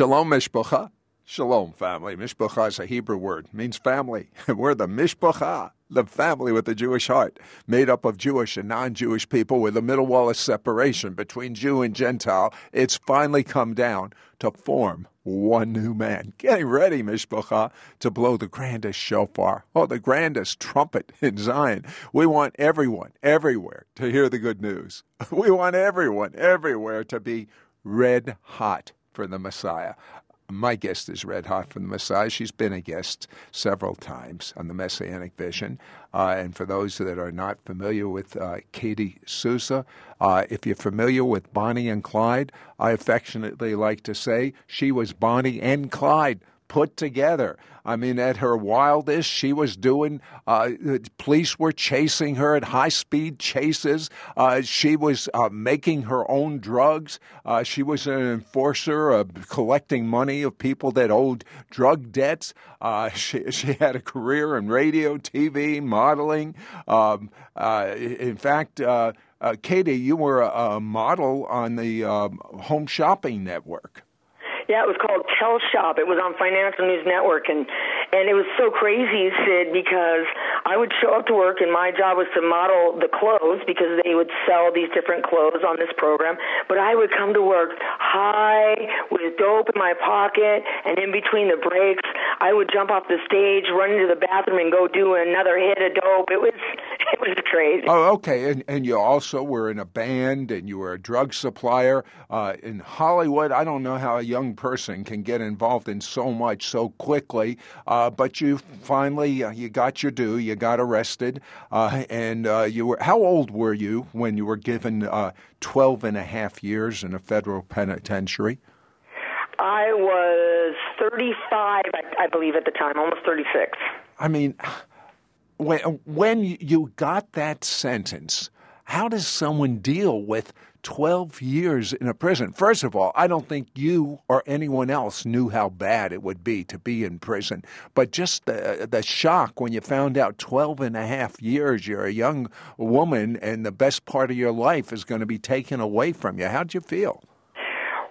Shalom Mishpacha. Shalom, family. Mishpacha is a Hebrew word, means family. We're the Mishpacha, the family with a Jewish heart, made up of Jewish and non Jewish people with a middle wall of separation between Jew and Gentile. It's finally come down to form one new man. Getting ready, Mishpacha, to blow the grandest shofar, oh, the grandest trumpet in Zion. We want everyone, everywhere, to hear the good news. We want everyone, everywhere, to be red hot for the Messiah. My guest is Red Hot from the Messiah. She's been a guest several times on the Messianic Vision. Uh, and for those that are not familiar with uh, Katie Souza, uh, if you're familiar with Bonnie and Clyde, I affectionately like to say she was Bonnie and Clyde put together. I mean, at her wildest, she was doing, uh, police were chasing her at high speed chases. Uh, she was uh, making her own drugs. Uh, she was an enforcer of collecting money of people that owed drug debts. Uh, she, she had a career in radio, TV, modeling. Um, uh, in fact, Katie, you were a, a model on the um, Home Shopping Network. Yeah, it was called Tell Shop. It was on Financial News Network, and and it was so crazy, Sid, because I would show up to work, and my job was to model the clothes because they would sell these different clothes on this program. But I would come to work high with dope in my pocket, and in between the breaks, I would jump off the stage, run into the bathroom, and go do another hit of dope. It was it was crazy. Oh, okay. And and you also were in a band, and you were a drug supplier uh, in Hollywood. I don't know how a young person can get involved in so much so quickly. Uh, but you finally uh, you got your due. You got arrested, uh, and uh, you were. How old were you when you were given uh, 12 and a half years in a federal penitentiary? I was 35, I, I believe, at the time, almost 36. I mean, when when you got that sentence, how does someone deal with 12 years in a prison. First of all, I don't think you or anyone else knew how bad it would be to be in prison. But just the, the shock when you found out 12 and a half years, you're a young woman and the best part of your life is going to be taken away from you. How'd you feel?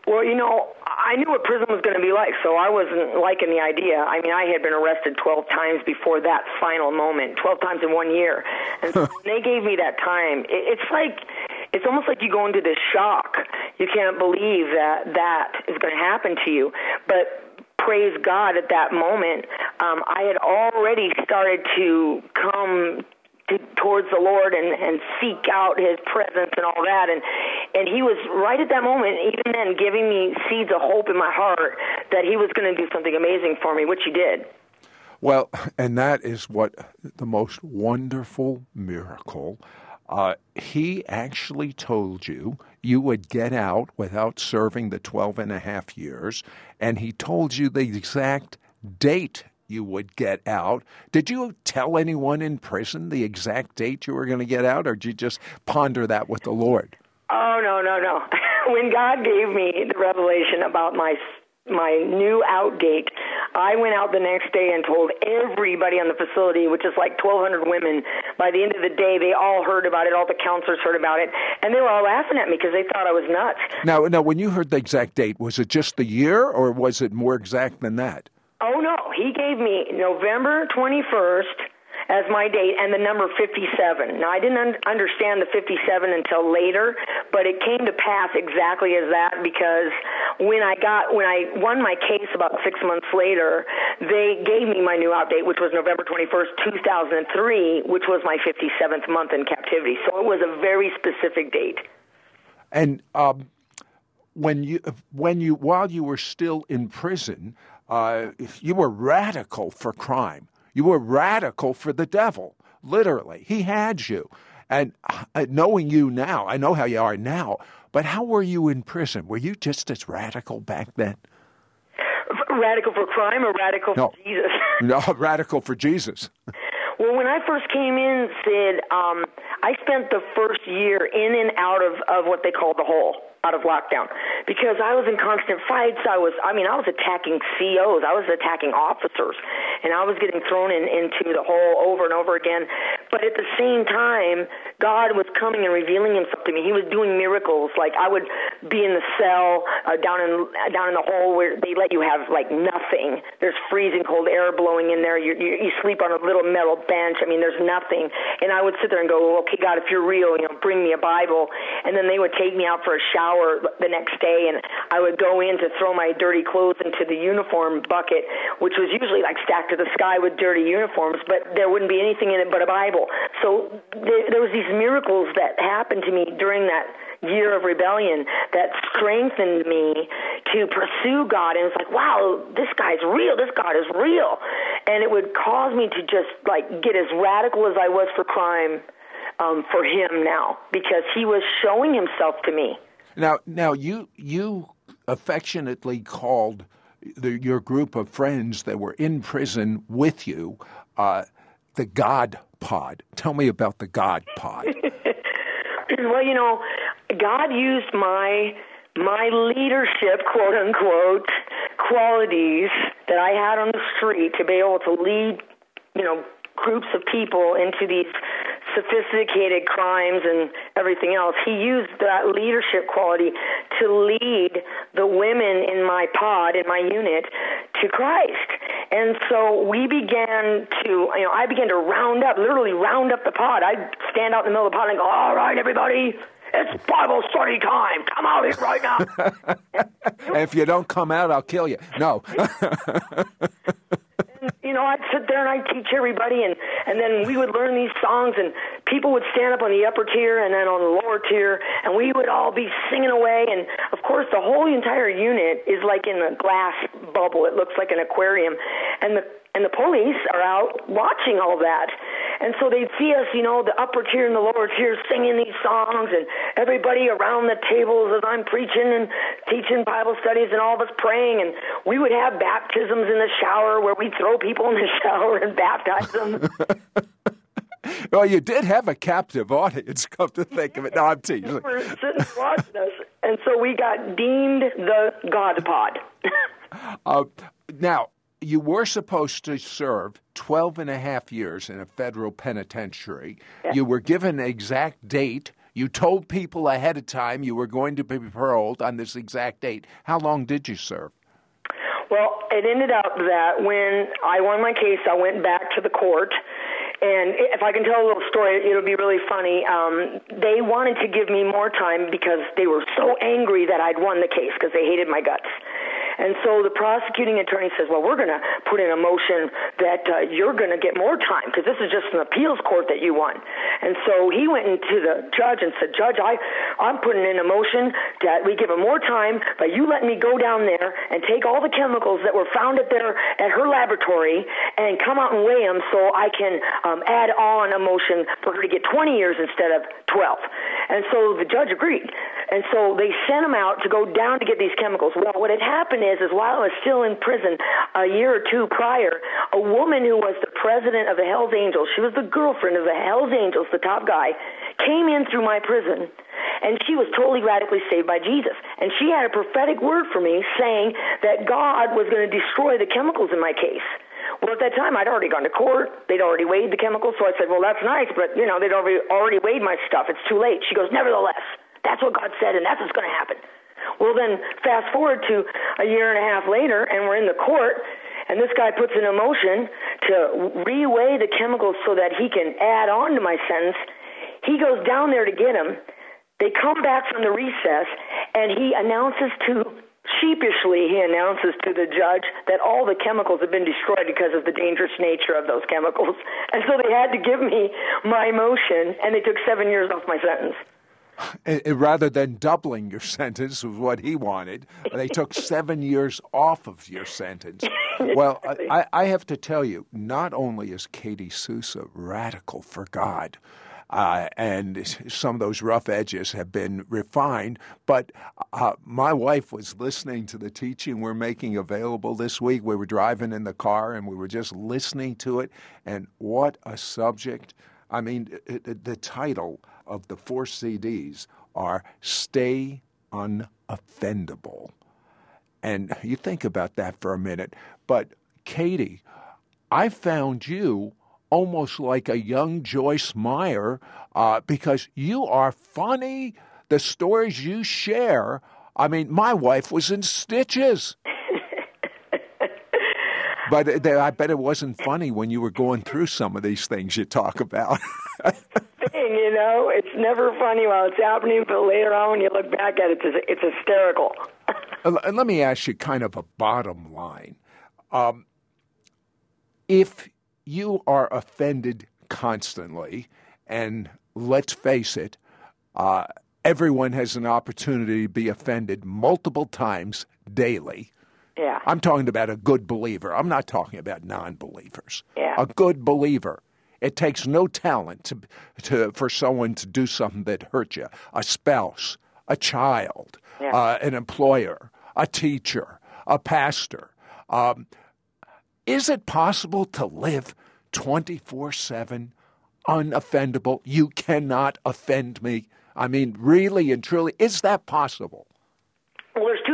Well, you know, I knew what prison was going to be like, so I wasn't liking the idea. I mean, I had been arrested 12 times before that final moment, 12 times in one year. And so when they gave me that time, it, it's like it's almost like you go into this shock. You can't believe that that is going to happen to you. But praise God at that moment, um, I had already started to come to, towards the Lord and, and seek out His presence and all that. And and He was right at that moment, even then, giving me seeds of hope in my heart that He was going to do something amazing for me, which He did. Well, and that is what the most wonderful miracle uh, he actually told you you would get out without serving the 12 and a half years, and he told you the exact date you would get out. Did you tell anyone in prison the exact date you were going to get out, or did you just ponder that with the Lord? Oh, no, no, no. when God gave me the revelation about my my new out date, I went out the next day and told everybody on the facility, which is like 1,200 women. By the end of the day, they all heard about it. All the counselors heard about it, and they were all laughing at me because they thought I was nuts. Now, now, when you heard the exact date, was it just the year, or was it more exact than that? He gave me November 21st as my date and the number 57. Now, I didn't un- understand the 57 until later, but it came to pass exactly as that because when I got when I won my case about six months later, they gave me my new out date, which was November 21st, 2003, which was my 57th month in captivity. So it was a very specific date. And um, when you when you while you were still in prison, uh, you were radical for crime. You were radical for the devil, literally. He had you. And uh, knowing you now, I know how you are now, but how were you in prison? Were you just as radical back then? Radical for crime or radical no. for Jesus? no, radical for Jesus. Well, when I first came in, Sid, um, I spent the first year in and out of, of what they call the hole, out of lockdown, because I was in constant fights. I was, I mean, I was attacking COs, I was attacking officers, and I was getting thrown in, into the hole over and over again. But at the same time, God was coming and revealing Himself to me. He was doing miracles. Like I would be in the cell uh, down in down in the hole where they let you have like nothing. There's freezing cold air blowing in there. You, you you sleep on a little metal bench. I mean, there's nothing. And I would sit there and go, okay, God, if you're real, you know, bring me a Bible. And then they would take me out for a shower the next day, and I would go in to throw my dirty clothes into the uniform bucket, which was usually like stacked to the sky with dirty uniforms, but there wouldn't be anything in it but a Bible. So there, there was these miracles that happened to me during that year of rebellion that strengthened me to pursue God. And it's like, wow, this guy's real. This God is real. And it would cause me to just like get as radical as I was for crime um, for him now because he was showing himself to me. Now, now you you affectionately called the, your group of friends that were in prison with you uh, the God Pod. Tell me about the God Pod. well, you know, God used my my leadership, quote unquote, qualities that I had on the street to be able to lead, you know, groups of people into these sophisticated crimes and everything else. He used that leadership quality to lead the women in my pod, in my unit, to Christ. And so we began to, you know, I began to round up, literally round up the pod. I'd stand out in the middle of the pod and go, all right, everybody, it's Bible study time. Come out here right now. if you don't come out, I'll kill you. No. you know, I'd sit there and I'd teach everybody, and and then we would learn these songs, and people would stand up on the upper tier and then on the lower tier, and we would all be singing away. And of course, the whole entire unit is like in a glass bubble. It looks like an aquarium, and the and the police are out watching all that. And so they'd see us, you know, the upper tier and the lower tier singing these songs, and everybody around the tables as I'm preaching and teaching Bible studies, and all of us praying. And we would have baptisms in the shower where we'd throw people in the shower and baptize them. well, you did have a captive audience, come to think of it. No, I'm teasing. They were sitting watching us. And so we got deemed the God Pod. uh, now, you were supposed to serve 12 and a half years in a federal penitentiary. Yeah. You were given an exact date. You told people ahead of time you were going to be paroled on this exact date. How long did you serve? Well, it ended up that when I won my case, I went back to the court. And if I can tell a little story, it'll be really funny. Um, they wanted to give me more time because they were so angry that I'd won the case because they hated my guts. And so the prosecuting attorney says, well, we're going to put in a motion that uh, you're going to get more time because this is just an appeals court that you won. And so he went into the judge and said, Judge, I, I'm putting in a motion that we give him more time, but you let me go down there and take all the chemicals that were found at their at her laboratory and come out and weigh them so I can um, add on a motion for her to get 20 years instead of 12. And so the judge agreed. And so they sent him out to go down to get these chemicals. Well, what had happened is, is while I was still in prison a year or two prior, a woman who was the president of the Hells Angels, she was the girlfriend of the Hells Angels, the top guy, came in through my prison and she was totally radically saved by Jesus. And she had a prophetic word for me saying that God was going to destroy the chemicals in my case. Well, at that time, I'd already gone to court. They'd already weighed the chemicals, so I said, "Well, that's nice, but you know, they'd already already weighed my stuff. It's too late." She goes, "Nevertheless, that's what God said, and that's what's going to happen." Well, then fast forward to a year and a half later, and we're in the court, and this guy puts in a motion to reweigh the chemicals so that he can add on to my sentence. He goes down there to get them. They come back from the recess, and he announces to sheepishly he announces to the judge that all the chemicals have been destroyed because of the dangerous nature of those chemicals. And so they had to give me my motion, and they took seven years off my sentence. rather than doubling your sentence was what he wanted. They took seven years off of your sentence. Well, I, I, have to tell you, not only is Katie Souza radical for God, uh, and some of those rough edges have been refined. But uh, my wife was listening to the teaching we're making available this week. We were driving in the car and we were just listening to it, and what a subject! I mean, it, it, the title of the four CDs are Stay Unoffendable. And you think about that for a minute. But, Katie, I found you almost like a young Joyce Meyer uh, because you are funny. the stories you share. I mean, my wife was in stitches. but I bet it wasn't funny when you were going through some of these things you talk about. thing, you know, it's never funny while it's happening, but later on when you look back at it, it's, it's hysterical. and let me ask you kind of a bottom line. Um, if you are offended constantly, and let's face it, uh, everyone has an opportunity to be offended multiple times daily. Yeah. I'm talking about a good believer. I'm not talking about non believers. Yeah. A good believer. It takes no talent to, to, for someone to do something that hurt you a spouse, a child, yeah. uh, an employer, a teacher, a pastor. Um, is it possible to live 24 7 unoffendable? You cannot offend me. I mean, really and truly, is that possible?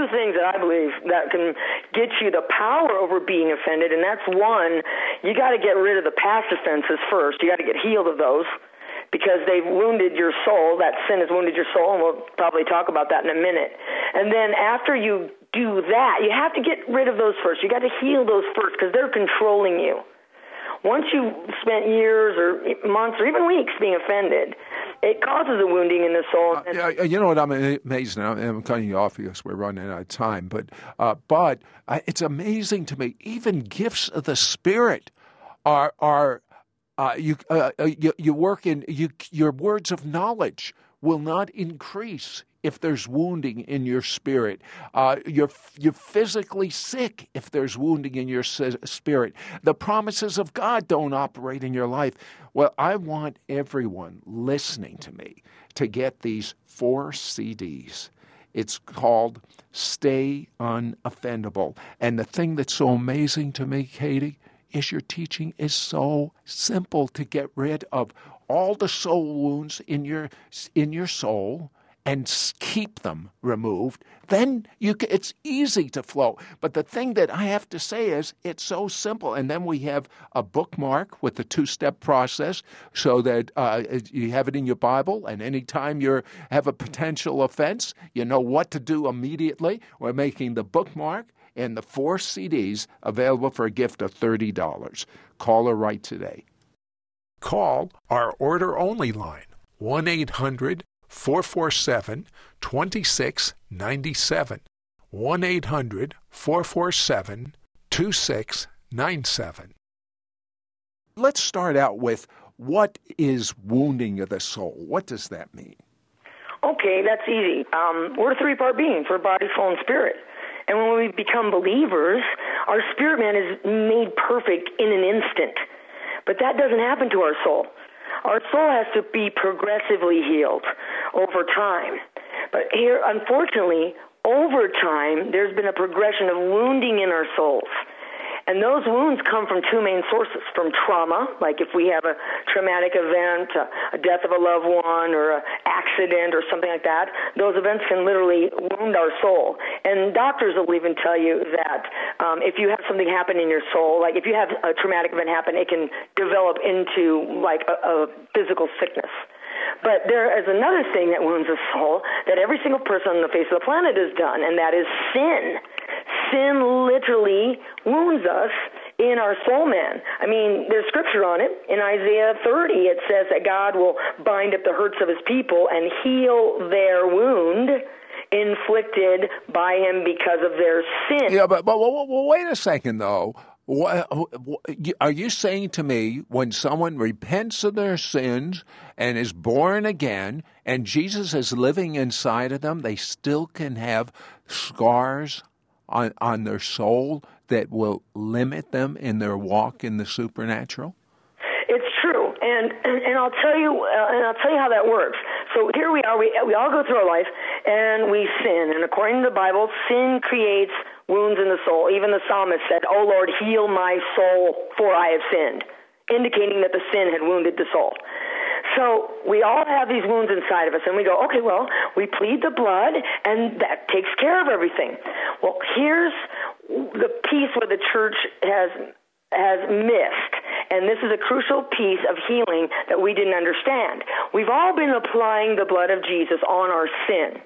Two things that I believe that can get you the power over being offended, and that's one, you got to get rid of the past offenses first. You got to get healed of those because they've wounded your soul. That sin has wounded your soul, and we'll probably talk about that in a minute. And then after you do that, you have to get rid of those first. You got to heal those first because they're controlling you once you've spent years or months or even weeks being offended, it causes a wounding in the soul. Uh, yeah, you know what? I'm amazed now. I'm cutting you off because we're running out of time. But, uh, but uh, it's amazing to me. Even gifts of the Spirit are are uh, you, uh, uh, you you work in you your words of knowledge will not increase if there's wounding in your spirit. Uh, you're, you're physically sick if there's wounding in your spirit. The promises of God don't operate in your life. Well, I want everyone listening to me to get these four CDs. It's called Stay Unoffendable. And the thing that's so amazing to me, Katie, is your teaching is so simple to get rid of all the soul wounds in your in your soul and keep them removed, then you it's easy to flow. But the thing that I have to say is it's so simple. And then we have a bookmark with the two-step process, so that uh, you have it in your Bible, and anytime you have a potential offense, you know what to do immediately. We're making the bookmark and the four CDs available for a gift of thirty dollars. Call or write today. Call our order only line 1 800 447 2697. 1 800 447 2697. Let's start out with what is wounding of the soul? What does that mean? Okay, that's easy. Um, we're a three part being for body, soul, and spirit. And when we become believers, our spirit man is made perfect in an instant. But that doesn't happen to our soul. Our soul has to be progressively healed over time. But here, unfortunately, over time, there's been a progression of wounding in our souls. And those wounds come from two main sources from trauma, like if we have a traumatic event, a, death of a loved one, or an accident, or something like that. Those events can literally wound our soul. And doctors will even tell you that um, if you have something happen in your soul, like if you have a traumatic event happen, it can develop into like a, a physical sickness. But there is another thing that wounds the soul that every single person on the face of the planet has done, and that is sin sin literally wounds us in our soul man. I mean, there's scripture on it. In Isaiah 30, it says that God will bind up the hurts of his people and heal their wound inflicted by him because of their sin. Yeah, but, but well, well, wait a second, though. Are you saying to me when someone repents of their sins and is born again and Jesus is living inside of them, they still can have scars on, on their soul that will limit them in their walk in the supernatural? It's true, and and I'll tell you, uh, and I'll tell you how that works. So here we are. We we all go through our life, and we sin. And according to the Bible, sin creates wounds in the soul. Even the psalmist said, "Oh Lord, heal my soul, for I have sinned," indicating that the sin had wounded the soul. So we all have these wounds inside of us, and we go, okay, well, we plead the blood, and that takes care of everything. Well, here's the piece where the church has has missed, And this is a crucial piece of healing that we didn't understand. We've all been applying the blood of Jesus on our sin.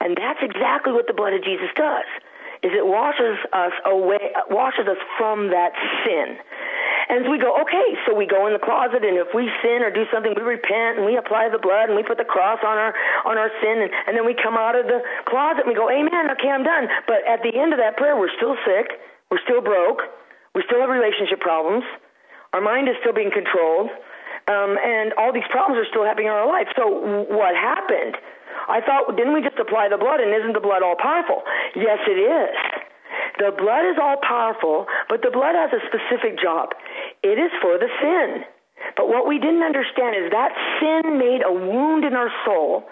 And that's exactly what the blood of Jesus does. Is it washes us away, washes us from that sin. And so we go, okay, so we go in the closet, and if we sin or do something, we repent and we apply the blood and we put the cross on our on our sin, and, and then we come out of the closet and we go, Amen. Okay, I'm done. But at the end of that prayer, we're still sick, we're still broke, we still have relationship problems, our mind is still being controlled, um, and all these problems are still happening in our life. So what happened? I thought, didn't we just apply the blood, and isn't the blood all powerful? Yes, it is. The blood is all powerful, but the blood has a specific job. It is for the sin. But what we didn't understand is that sin made a wound in our soul,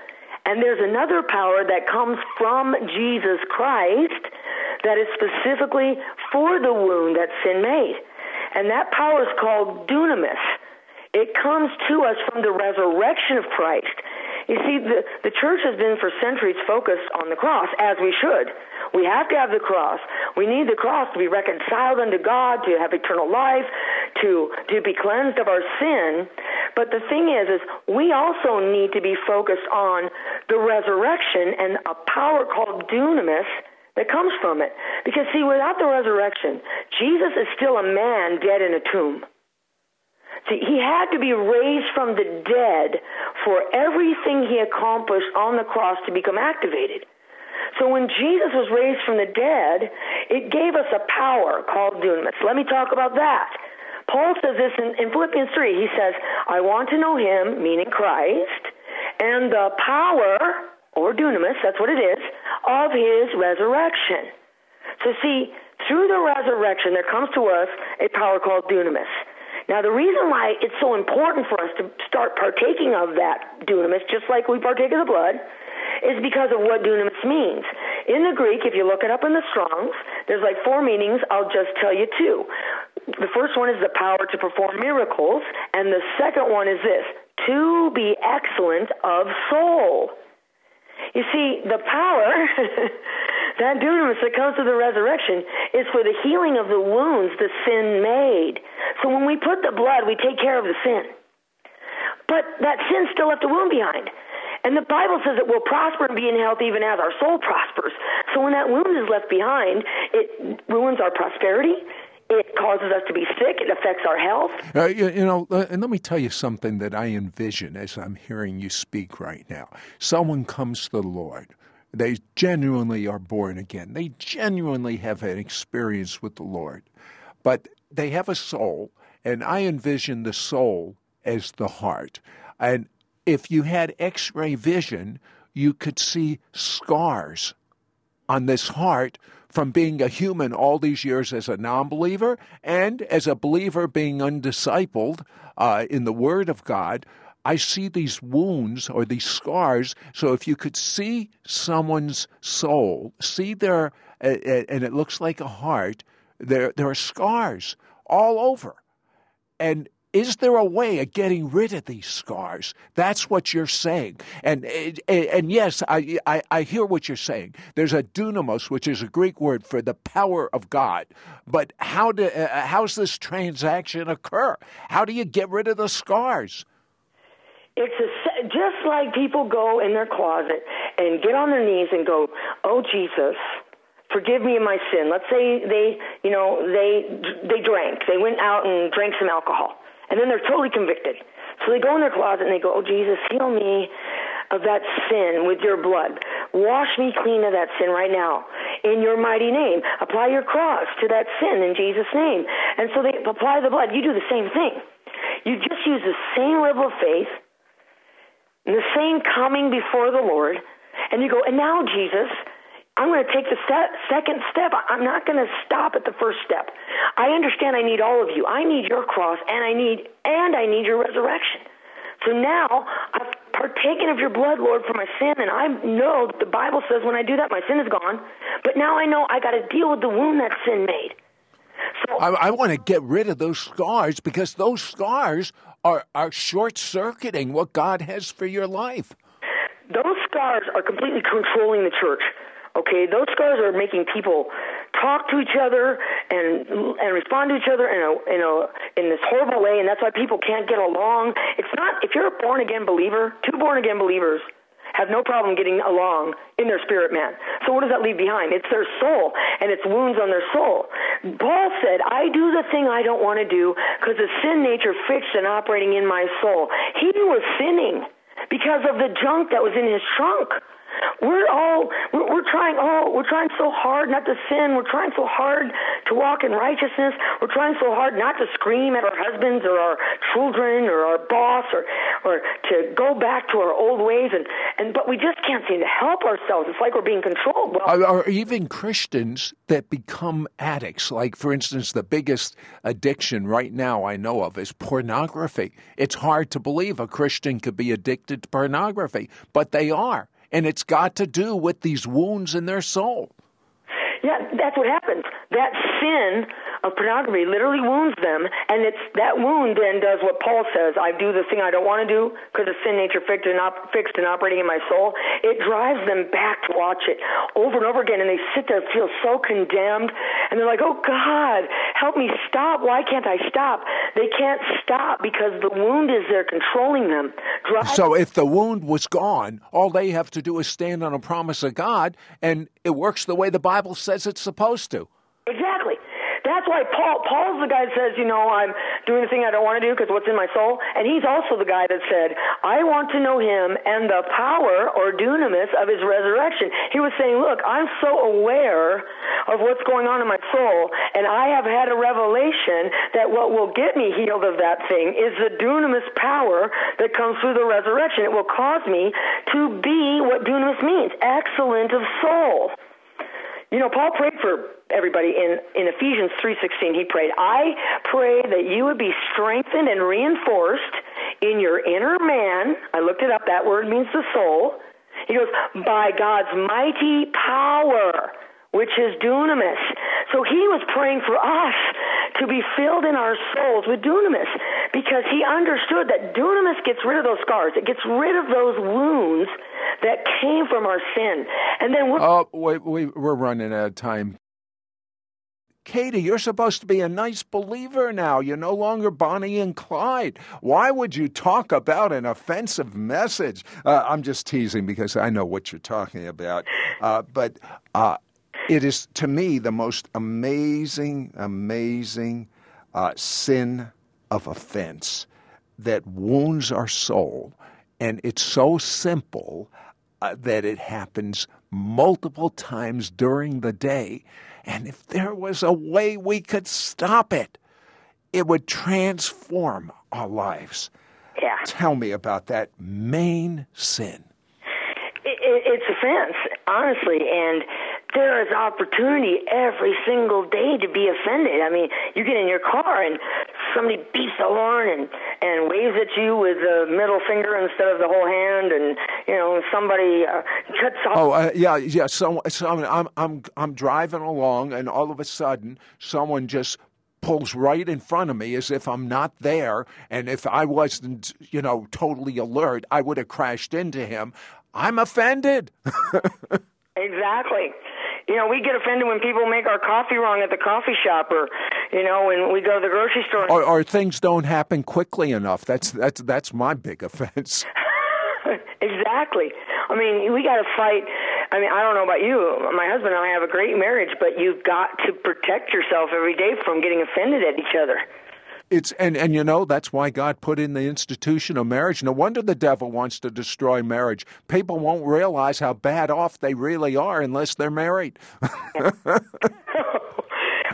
and there's another power that comes from Jesus Christ that is specifically for the wound that sin made. And that power is called dunamis. It comes to us from the resurrection of Christ. You see, the, the church has been for centuries focused on the cross, as we should. We have to have the cross. We need the cross to be reconciled unto God, to have eternal life, to, to be cleansed of our sin. But the thing is, is we also need to be focused on the resurrection and a power called dunamis that comes from it. Because see, without the resurrection, Jesus is still a man dead in a tomb. He had to be raised from the dead for everything he accomplished on the cross to become activated. So when Jesus was raised from the dead, it gave us a power called dunamis. Let me talk about that. Paul says this in, in Philippians 3. He says, I want to know him, meaning Christ, and the power, or dunamis, that's what it is, of his resurrection. So see, through the resurrection, there comes to us a power called dunamis. Now, the reason why it's so important for us to start partaking of that dunamis, just like we partake of the blood, is because of what dunamis means. In the Greek, if you look it up in the Strongs, there's like four meanings. I'll just tell you two. The first one is the power to perform miracles, and the second one is this to be excellent of soul. You see, the power, that dunamis that comes to the resurrection, is for the healing of the wounds the sin made. So when we put the blood, we take care of the sin. But that sin still left a wound behind. And the Bible says that we'll prosper and be in health even as our soul prospers. So when that wound is left behind, it ruins our prosperity. It causes us to be sick. It affects our health. Uh, you, you, know, uh, and let me tell you something that I envision as I'm hearing you speak right now. Someone comes to the Lord. They genuinely are born again. They genuinely have an experience with the Lord. But they have a soul, and I envision the soul as the heart. And if you had x ray vision, you could see scars on this heart from being a human all these years as a non believer and as a believer being undiscipled uh, in the Word of God. I see these wounds or these scars. So if you could see someone's soul, see their, and it looks like a heart, there, there are scars all over. And is there a way of getting rid of these scars? That's what you're saying. And and, yes, I, I, I hear what you're saying. There's a dunamis, which is a Greek word for the power of God. But how do uh, how's this transaction occur? How do you get rid of the scars? It's a, just like people go in their closet and get on their knees and go, "Oh Jesus, forgive me of my sin." Let's say they, you know, they they drank. They went out and drank some alcohol and then they're totally convicted. So they go in their closet and they go, Oh, Jesus, heal me of that sin with your blood. Wash me clean of that sin right now. In your mighty name. Apply your cross to that sin in Jesus' name. And so they apply the blood. You do the same thing. You just use the same level of faith, the same coming before the Lord, and you go, and now, Jesus, I'm going to take the step, second step. I'm not going to stop at the first step. I understand I need all of you. I need your cross and I need and I need your resurrection. So now I've partaken of your blood, Lord, for my sin, and I know that the Bible says when I do that, my sin is gone. But now I know I got to deal with the wound that sin made. So I, I want to get rid of those scars because those scars are, are short circuiting what God has for your life. Those scars are completely controlling the church. Okay, those scars are making people talk to each other and and respond to each other in a in a in this horrible way, and that's why people can't get along. It's not if you're a born again believer, two born again believers have no problem getting along in their spirit man. So what does that leave behind? It's their soul and it's wounds on their soul. Paul said, I do the thing I don't want to do because the sin nature fixed and operating in my soul. He was sinning because of the junk that was in his trunk. We're all we're, we're trying oh we're trying so hard not to sin. We're trying so hard to walk in righteousness. We're trying so hard not to scream at our husbands or our children or our boss or or to go back to our old ways and and but we just can't seem to help ourselves. It's like we're being controlled. Well, or even Christians that become addicts. Like for instance, the biggest addiction right now I know of is pornography. It's hard to believe a Christian could be addicted to pornography, but they are and it's got to do with these wounds in their soul. Yeah, that's what happens. That sin of pornography literally wounds them, and it's that wound then does what Paul says: I do the thing I don't want to do because of sin nature fixed and, op- fixed and operating in my soul. It drives them back to watch it over and over again, and they sit there feel so condemned, and they're like, "Oh God, help me stop! Why can't I stop?" They can't stop because the wound is there controlling them. Drive- so if the wound was gone, all they have to do is stand on a promise of God, and it works the way the Bible says it's supposed to. Exactly. That's why Paul Paul's the guy that says, you know, I'm doing the thing I don't want to do because what's in my soul. And he's also the guy that said, I want to know him and the power or dunamis of his resurrection. He was saying, look, I'm so aware of what's going on in my soul, and I have had a revelation that what will get me healed of that thing is the dunamis power that comes through the resurrection. It will cause me to be what dunamis means, excellent of soul. You know, Paul prayed for everybody in, in Ephesians 3.16. He prayed, I pray that you would be strengthened and reinforced in your inner man. I looked it up. That word means the soul. He goes, by God's mighty power which is dunamis. So he was praying for us to be filled in our souls with dunamis because he understood that dunamis gets rid of those scars. It gets rid of those wounds that came from our sin. And then. Oh, we, we're running out of time. Katie, you're supposed to be a nice believer now. You're no longer Bonnie and Clyde. Why would you talk about an offensive message? Uh, I'm just teasing because I know what you're talking about. Uh, but uh, it is, to me, the most amazing, amazing uh, sin of offense that wounds our soul. And it's so simple uh, that it happens multiple times during the day. And if there was a way we could stop it, it would transform our lives. Yeah. Tell me about that main sin. It, it, it's offense, honestly, and there is opportunity every single day to be offended. I mean, you get in your car and somebody beeps the horn and and waves at you with the middle finger instead of the whole hand, and you know somebody uh, cuts off. Oh uh, yeah, yeah. So, so I'm I'm I'm driving along, and all of a sudden, someone just pulls right in front of me as if I'm not there. And if I wasn't, you know, totally alert, I would have crashed into him. I'm offended. exactly you know, we get offended when people make our coffee wrong at the coffee shop, or you know, when we go to the grocery store. Or, or things don't happen quickly enough. That's that's that's my big offense. exactly. I mean, we got to fight. I mean, I don't know about you. My husband and I have a great marriage, but you've got to protect yourself every day from getting offended at each other. It's and and you know that's why God put in the institution of marriage. No wonder the devil wants to destroy marriage. People won't realize how bad off they really are unless they're married.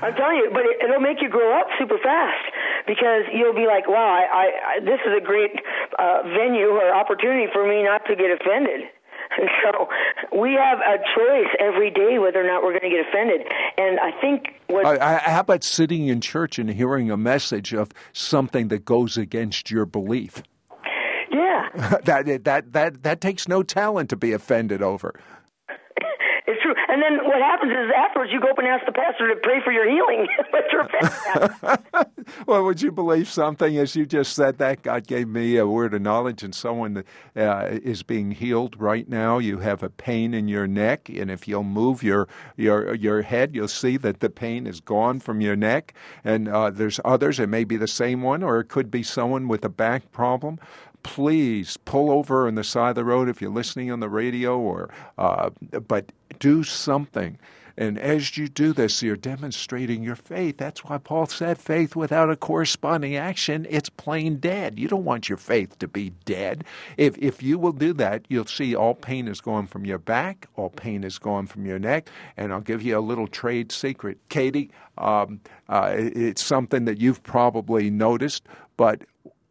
I'm telling you, but it, will make you grow up super fast because you'll be like, "Wow, I, I, I this is a great uh, venue or opportunity for me not to get offended." so we have a choice every day whether or not we're going to get offended. And I think what. Uh, how about sitting in church and hearing a message of something that goes against your belief? Yeah. that, that, that, that takes no talent to be offended over. It's true. And then what happens is afterwards you go up and ask the pastor to pray for your healing. well, would you believe something? As you just said that, God gave me a word of knowledge, and someone uh, is being healed right now. You have a pain in your neck, and if you'll move your your your head, you'll see that the pain is gone from your neck. And uh, there's others. It may be the same one, or it could be someone with a back problem please pull over on the side of the road if you're listening on the radio or uh, but do something and as you do this, you're demonstrating your faith. That's why Paul said faith without a corresponding action, it's plain dead. You don't want your faith to be dead. If, if you will do that, you'll see all pain is gone from your back, all pain is gone from your neck. And I'll give you a little trade secret. Katie, um, uh, it's something that you've probably noticed, but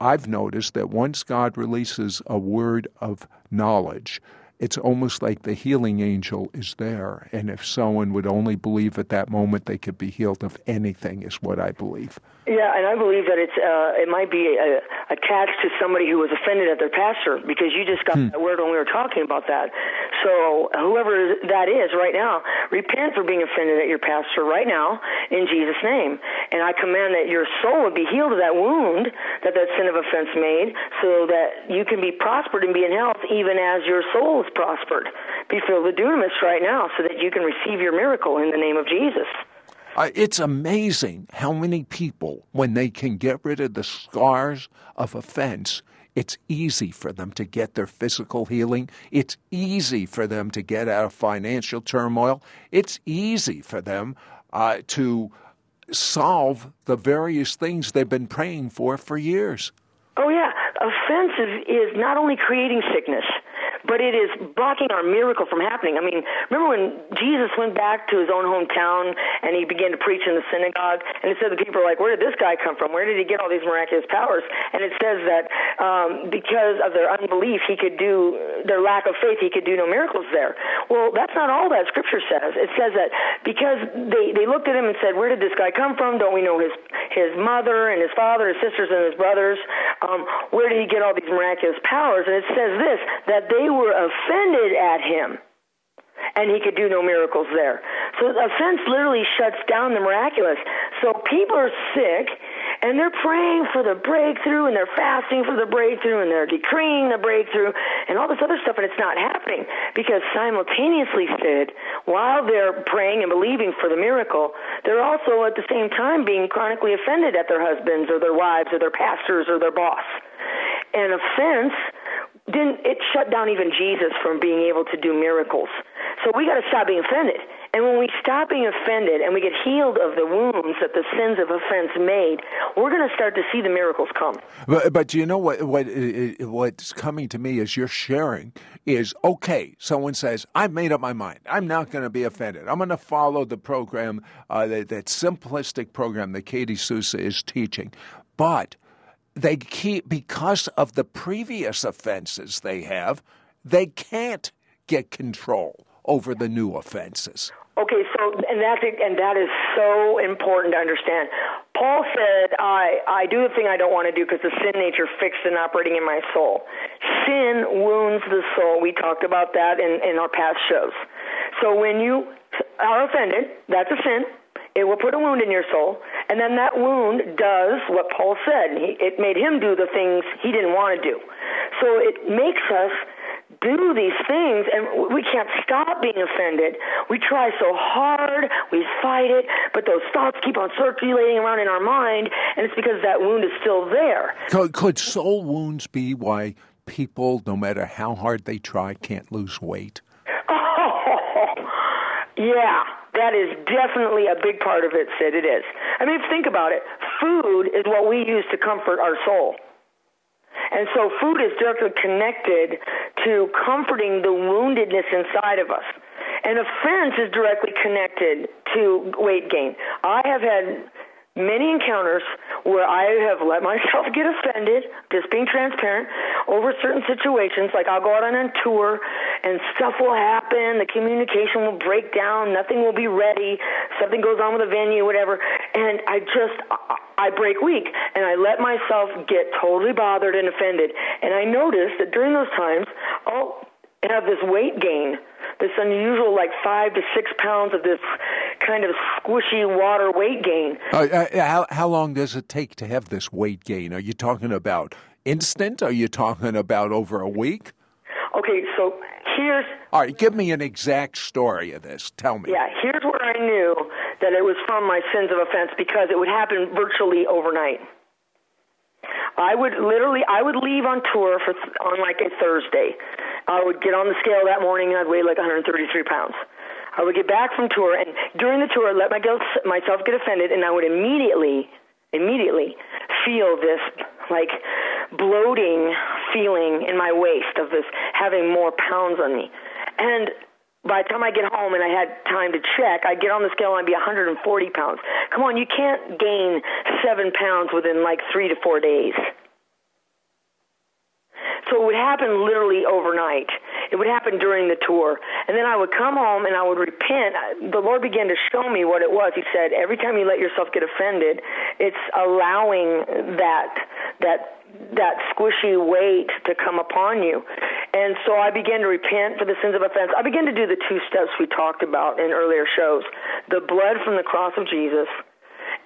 I've noticed that once God releases a word of knowledge, it's almost like the healing angel is there. And if someone would only believe at that moment they could be healed of anything, is what I believe. Yeah, and I believe that it's uh, it might be uh, attached to somebody who was offended at their pastor because you just got hmm. that word when we were talking about that. So whoever that is right now, repent for being offended at your pastor right now in Jesus' name, and I command that your soul would be healed of that wound that that sin of offense made, so that you can be prospered and be in health even as your soul is prospered. Be filled with dunamis right now, so that you can receive your miracle in the name of Jesus. Uh, it's amazing how many people, when they can get rid of the scars of offense, it's easy for them to get their physical healing. It's easy for them to get out of financial turmoil. It's easy for them uh, to solve the various things they've been praying for for years. Oh, yeah. Offense is, is not only creating sickness, but it is blocking our miracle from happening. I mean, remember when Jesus went back to his own hometown and he began to preach in the synagogue, and it said the people were like, "Where did this guy come from? Where did he get all these miraculous powers?" And it says that um, because of their unbelief, he could do their lack of faith, he could do no miracles there. Well, that's not all that Scripture says. It says that because they they looked at him and said, "Where did this guy come from? Don't we know his his mother and his father, his sisters and his brothers? Um, where did he get all these miraculous powers?" And it says this that they were offended at him and he could do no miracles there. So offense literally shuts down the miraculous. So people are sick and they're praying for the breakthrough and they're fasting for the breakthrough and they're decreeing the breakthrough and all this other stuff and it's not happening because simultaneously Sid, while they're praying and believing for the miracle, they're also at the same time being chronically offended at their husbands or their wives or their pastors or their boss. And offense didn't it shut down even Jesus from being able to do miracles. So we got to stop being offended. And when we stop being offended and we get healed of the wounds that the sins of offense made, we're going to start to see the miracles come. But, but you know what? What what's coming to me as you're sharing is okay. Someone says, "I've made up my mind. I'm not going to be offended. I'm going to follow the program, uh, that, that simplistic program that Katie Souza is teaching." But they keep because of the previous offenses they have, they can't get control over the new offenses. Okay, so and that's and that is so important to understand. Paul said, "I I do the thing I don't want to do because the sin nature fixed and operating in my soul. Sin wounds the soul. We talked about that in in our past shows. So when you are offended, that's a sin. It will put a wound in your soul, and then that wound does what Paul said. He, it made him do the things he didn't want to do. So it makes us do these things and we can't stop being offended. We try so hard, we fight it, but those thoughts keep on circulating around in our mind and it's because that wound is still there. Could, could soul wounds be why people, no matter how hard they try, can't lose weight? Oh, yeah. That is definitely a big part of it, Sid. It is. I mean, think about it. Food is what we use to comfort our soul. And so food is directly connected to comforting the woundedness inside of us. And offense is directly connected to weight gain. I have had many encounters where I have let myself get offended, just being transparent, over certain situations. Like I'll go out on a tour and stuff will happen, the communication will break down, nothing will be ready, something goes on with the venue, whatever. And I just, I break weak and I let myself get totally bothered and offended. And I notice that during those times, I'll have this weight gain this unusual, like five to six pounds of this kind of squishy water weight gain. Uh, uh, how how long does it take to have this weight gain? Are you talking about instant? Are you talking about over a week? Okay, so here's. All right, give me an exact story of this. Tell me. Yeah, here's where I knew that it was from my sins of offense because it would happen virtually overnight. I would literally, I would leave on tour for on like a Thursday. I would get on the scale that morning and I'd weigh like 133 pounds. I would get back from tour and during the tour, let myself get offended, and I would immediately, immediately feel this like bloating feeling in my waist of this having more pounds on me. And by the time I get home and I had time to check, I'd get on the scale and I'd be 140 pounds. Come on, you can't gain seven pounds within like three to four days. So it would happen literally overnight. It would happen during the tour. And then I would come home and I would repent. The Lord began to show me what it was. He said, every time you let yourself get offended, it's allowing that that that squishy weight to come upon you. And so I began to repent for the sins of offense. I began to do the two steps we talked about in earlier shows. The blood from the cross of Jesus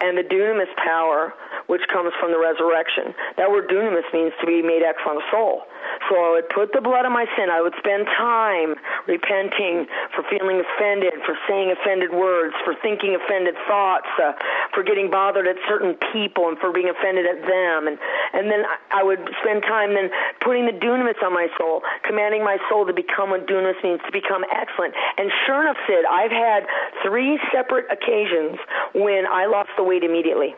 and the dunamis power which comes from the resurrection. That word dunamis means to be made ex on soul. So I would put the blood on my sin. I would spend time repenting for feeling offended, for saying offended words, for thinking offended thoughts, uh, for getting bothered at certain people and for being offended at them. And, and then I would spend time then putting the dunamis on my soul, commanding my soul to become what dunamis means, to become excellent. And sure enough, Sid, I've had three separate occasions when I lost the weight immediately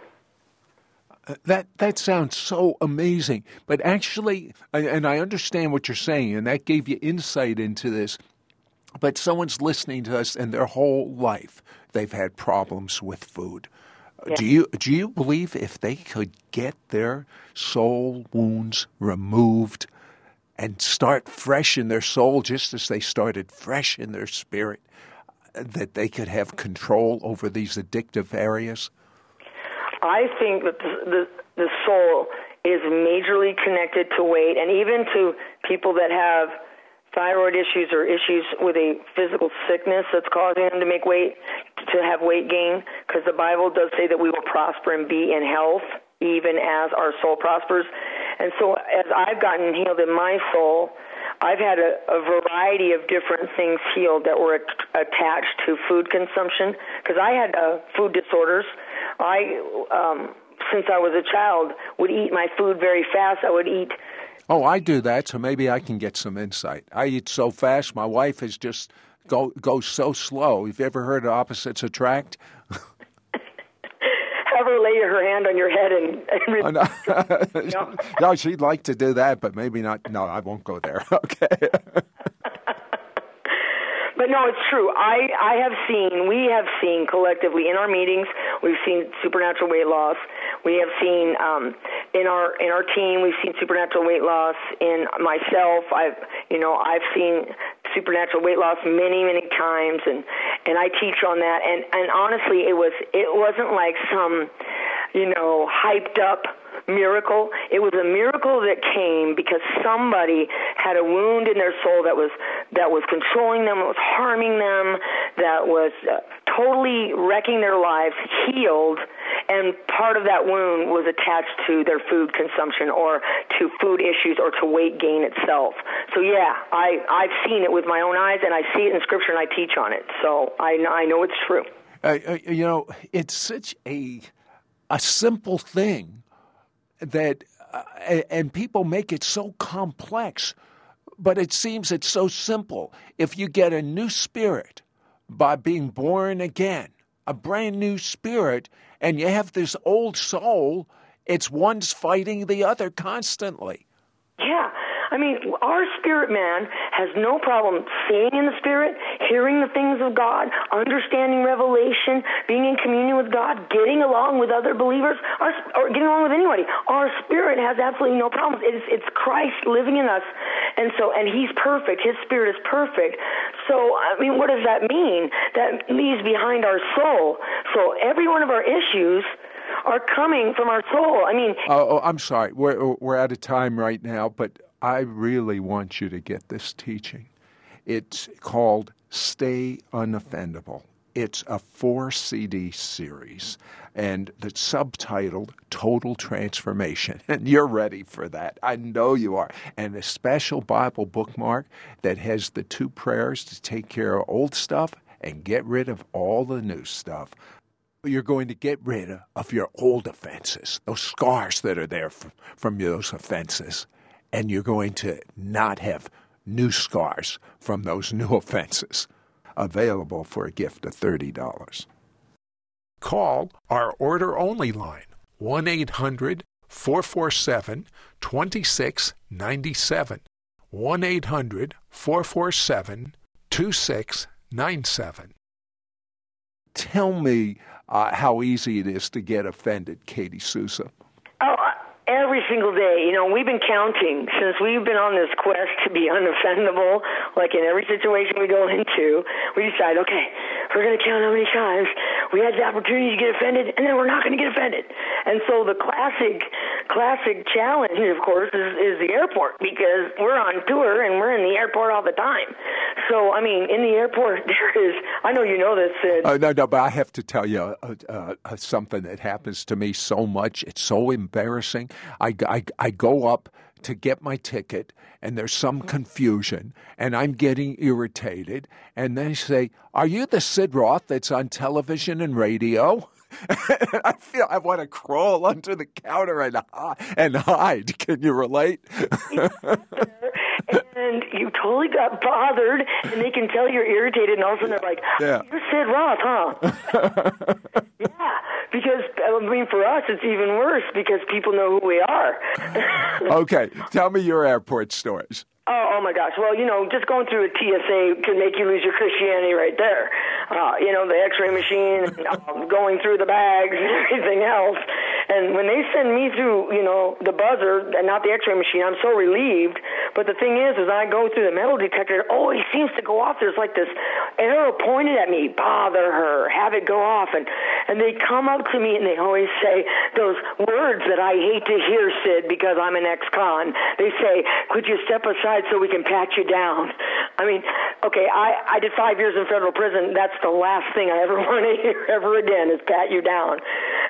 Uh, that that sounds so amazing. But actually, and I understand what you're saying, and that gave you insight into this. But someone's listening to us, and their whole life they've had problems with food. Uh, yeah. Do you do you believe if they could get their soul wounds removed and start fresh in their soul, just as they started fresh in their spirit, uh, that they could have control over these addictive areas? I think that the, the, soul is majorly connected to weight, and even to people that have thyroid issues or issues with a physical sickness that's causing them to make weight, to have weight gain, because the Bible does say that we will prosper and be in health even as our soul prospers. And so, as I've gotten healed in my soul, I've had a, a variety of different things healed that were attached to food consumption because I had uh, food disorders. I, um, since I was a child, would eat my food very fast. I would eat. Oh, I do that, so maybe I can get some insight. I eat so fast. My wife is just go goes so slow. Have you ever heard of opposites attract? Have her lay her hand on your head and. and oh, no. no, she'd like to do that, but maybe not. No, I won't go there. Okay. But no, it's true. I I have seen, we have seen collectively in our meetings, we've seen supernatural weight loss. We have seen um, in our in our team, we've seen supernatural weight loss. In myself, I've you know I've seen supernatural weight loss many many times, and and I teach on that. And and honestly, it was it wasn't like some you know hyped up miracle. It was a miracle that came because somebody had a wound in their soul that was that was controlling them, that was harming them, that was uh, totally wrecking their lives, healed, and part of that wound was attached to their food consumption or to food issues or to weight gain itself. So yeah, I I've seen it with my own eyes and I see it in scripture and I teach on it. So I I know it's true. Uh, uh you know, it's such a a simple thing that uh, and people make it so complex but it seems it's so simple. If you get a new spirit by being born again a brand new spirit and you have this old soul it's one's fighting the other constantly. Yeah I mean, our spirit man has no problem seeing in the spirit, hearing the things of God, understanding revelation, being in communion with God, getting along with other believers, our, or getting along with anybody. Our spirit has absolutely no problems. It's, it's Christ living in us, and so and He's perfect. His spirit is perfect. So, I mean, what does that mean? That leaves behind our soul. So every one of our issues are coming from our soul. I mean, oh, oh, I'm sorry, we're we're out of time right now, but I really want you to get this teaching. It's called Stay Unoffendable. It's a four CD series and it's subtitled Total Transformation. And you're ready for that. I know you are. And a special Bible bookmark that has the two prayers to take care of old stuff and get rid of all the new stuff. You're going to get rid of your old offenses, those scars that are there from, from those offenses. And you're going to not have new scars from those new offenses available for a gift of $30. Call our order only line 1 800 447 2697. 1 800 447 2697. Tell me uh, how easy it is to get offended, Katie Souza. Every single day. You know, we've been counting since we've been on this quest to be unoffendable. Like in every situation we go into, we decide, okay, we're going to count how many times we had the opportunity to get offended, and then we're not going to get offended. And so the classic, classic challenge, of course, is, is the airport because we're on tour and we're in the airport all the time. So, I mean, in the airport, there is. I know you know this. Sid. Uh, no, no, but I have to tell you uh, uh, something that happens to me so much. It's so embarrassing. I, I, I go up to get my ticket and there's some mm-hmm. confusion and I'm getting irritated and they say, Are you the Sid Roth that's on television and radio? I feel I want to crawl under the counter and, and hide. Can you relate? and you totally got bothered, and they can tell you're irritated, and all of a sudden they're like, yeah. "You're Sid Roth, huh?" yeah, because I mean, for us, it's even worse because people know who we are. okay, tell me your airport stories. Oh, oh my gosh. Well, you know, just going through a TSA can make you lose your Christianity right there. Uh, you know, the X-ray machine, um, going through the bags, and everything else. And when they send me through, you know, the buzzer and not the X-ray machine, I'm so relieved. But the thing is, as I go through the metal detector, it always seems to go off. There's like this arrow pointed at me. Bother her. Have it go off. And and they come up to me and they always say those words that I hate to hear, Sid, because I'm an ex-con. They say, "Could you step aside so we can pat you down?" I mean, okay, I I did five years in federal prison. That's the last thing I ever want to hear ever again is pat you down.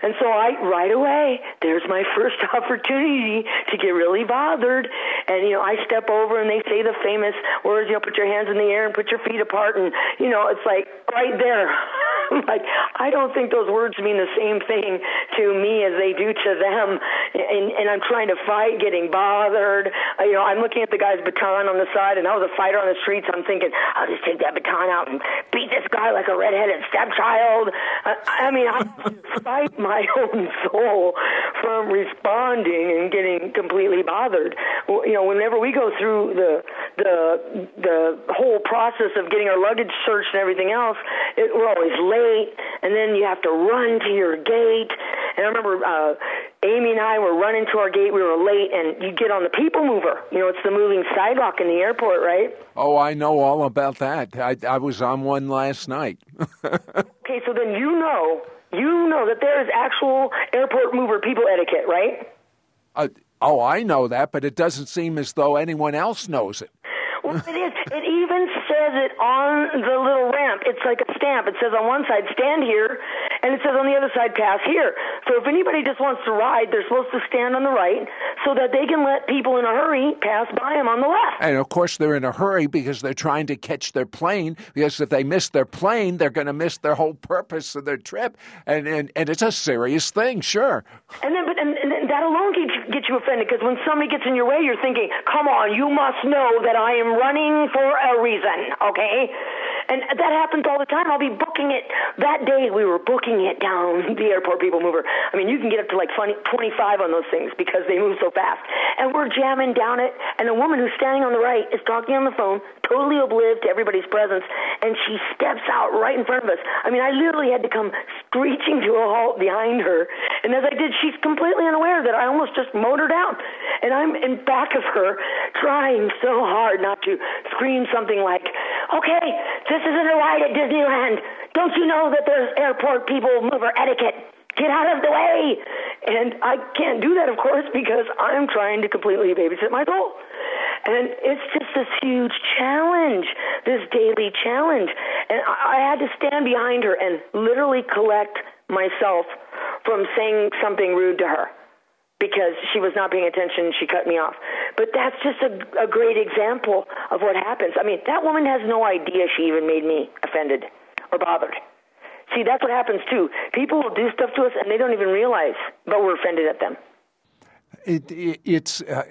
And so I right away, there's my first opportunity to get really bothered. And you know, I step over and they say the famous words, you know, put your hands in the air and put your feet apart and you know, it's like right there. like I don't think those words mean the same thing to me as they do to them. And, and I'm trying to fight, getting bothered. Uh, you know, I'm looking at the guy's baton on the side, and I was a fighter on the streets. I'm thinking, I'll just take that baton out and beat this guy like a redheaded stepchild. Uh, I mean, I fight my own soul from responding and getting completely bothered. You know, whenever we go through the the the whole process of getting our luggage searched and everything else, it, we're always late, and then you have to run to your gate. And I remember uh, Amy and I were running to our gate. We were late, and you get on the people mover. You know, it's the moving sidewalk in the airport, right? Oh, I know all about that. I, I was on one last night. okay, so then you know, you know that there is actual airport mover people etiquette, right? Uh, oh, I know that, but it doesn't seem as though anyone else knows it. well, it is. It even says it on the little ramp. It's like a stamp. It says on one side, stand here, and it says on the other side, pass here. So if anybody just wants to ride, they're supposed to stand on the right so that they can let people in a hurry pass by them on the left. And of course, they're in a hurry because they're trying to catch their plane. Because if they miss their plane, they're going to miss their whole purpose of their trip. And and, and it's a serious thing, sure. And then, but and, and that alone gets you, get you offended because when somebody gets in your way, you're thinking, "Come on, you must know that I am running for a reason." Okay. And that happens all the time. I'll be booking it. That day we were booking it down the airport people mover. I mean, you can get up to like 20, 25 on those things because they move so fast. And we're jamming down it, and a woman who's standing on the right is talking on the phone, totally oblivious to everybody's presence, and she steps out right in front of us. I mean, I literally had to come screeching to a halt behind her. And as I did, she's completely unaware that I almost just mowed her down. And I'm in back of her trying so hard not to scream something like, okay, this isn't a ride at Disneyland. Don't you know that there's airport people mover etiquette? Get out of the way. And I can't do that, of course, because I'm trying to completely babysit my soul. And it's just this huge challenge, this daily challenge. And I, had to stand behind her and literally collect myself from saying something rude to her because she was not paying attention she cut me off. But that's just a, a great example of what happens. I mean, that woman has no idea she even made me offended or bothered. See, that's what happens too. People will do stuff to us and they don't even realize, but we're offended at them. It, it, it's uh,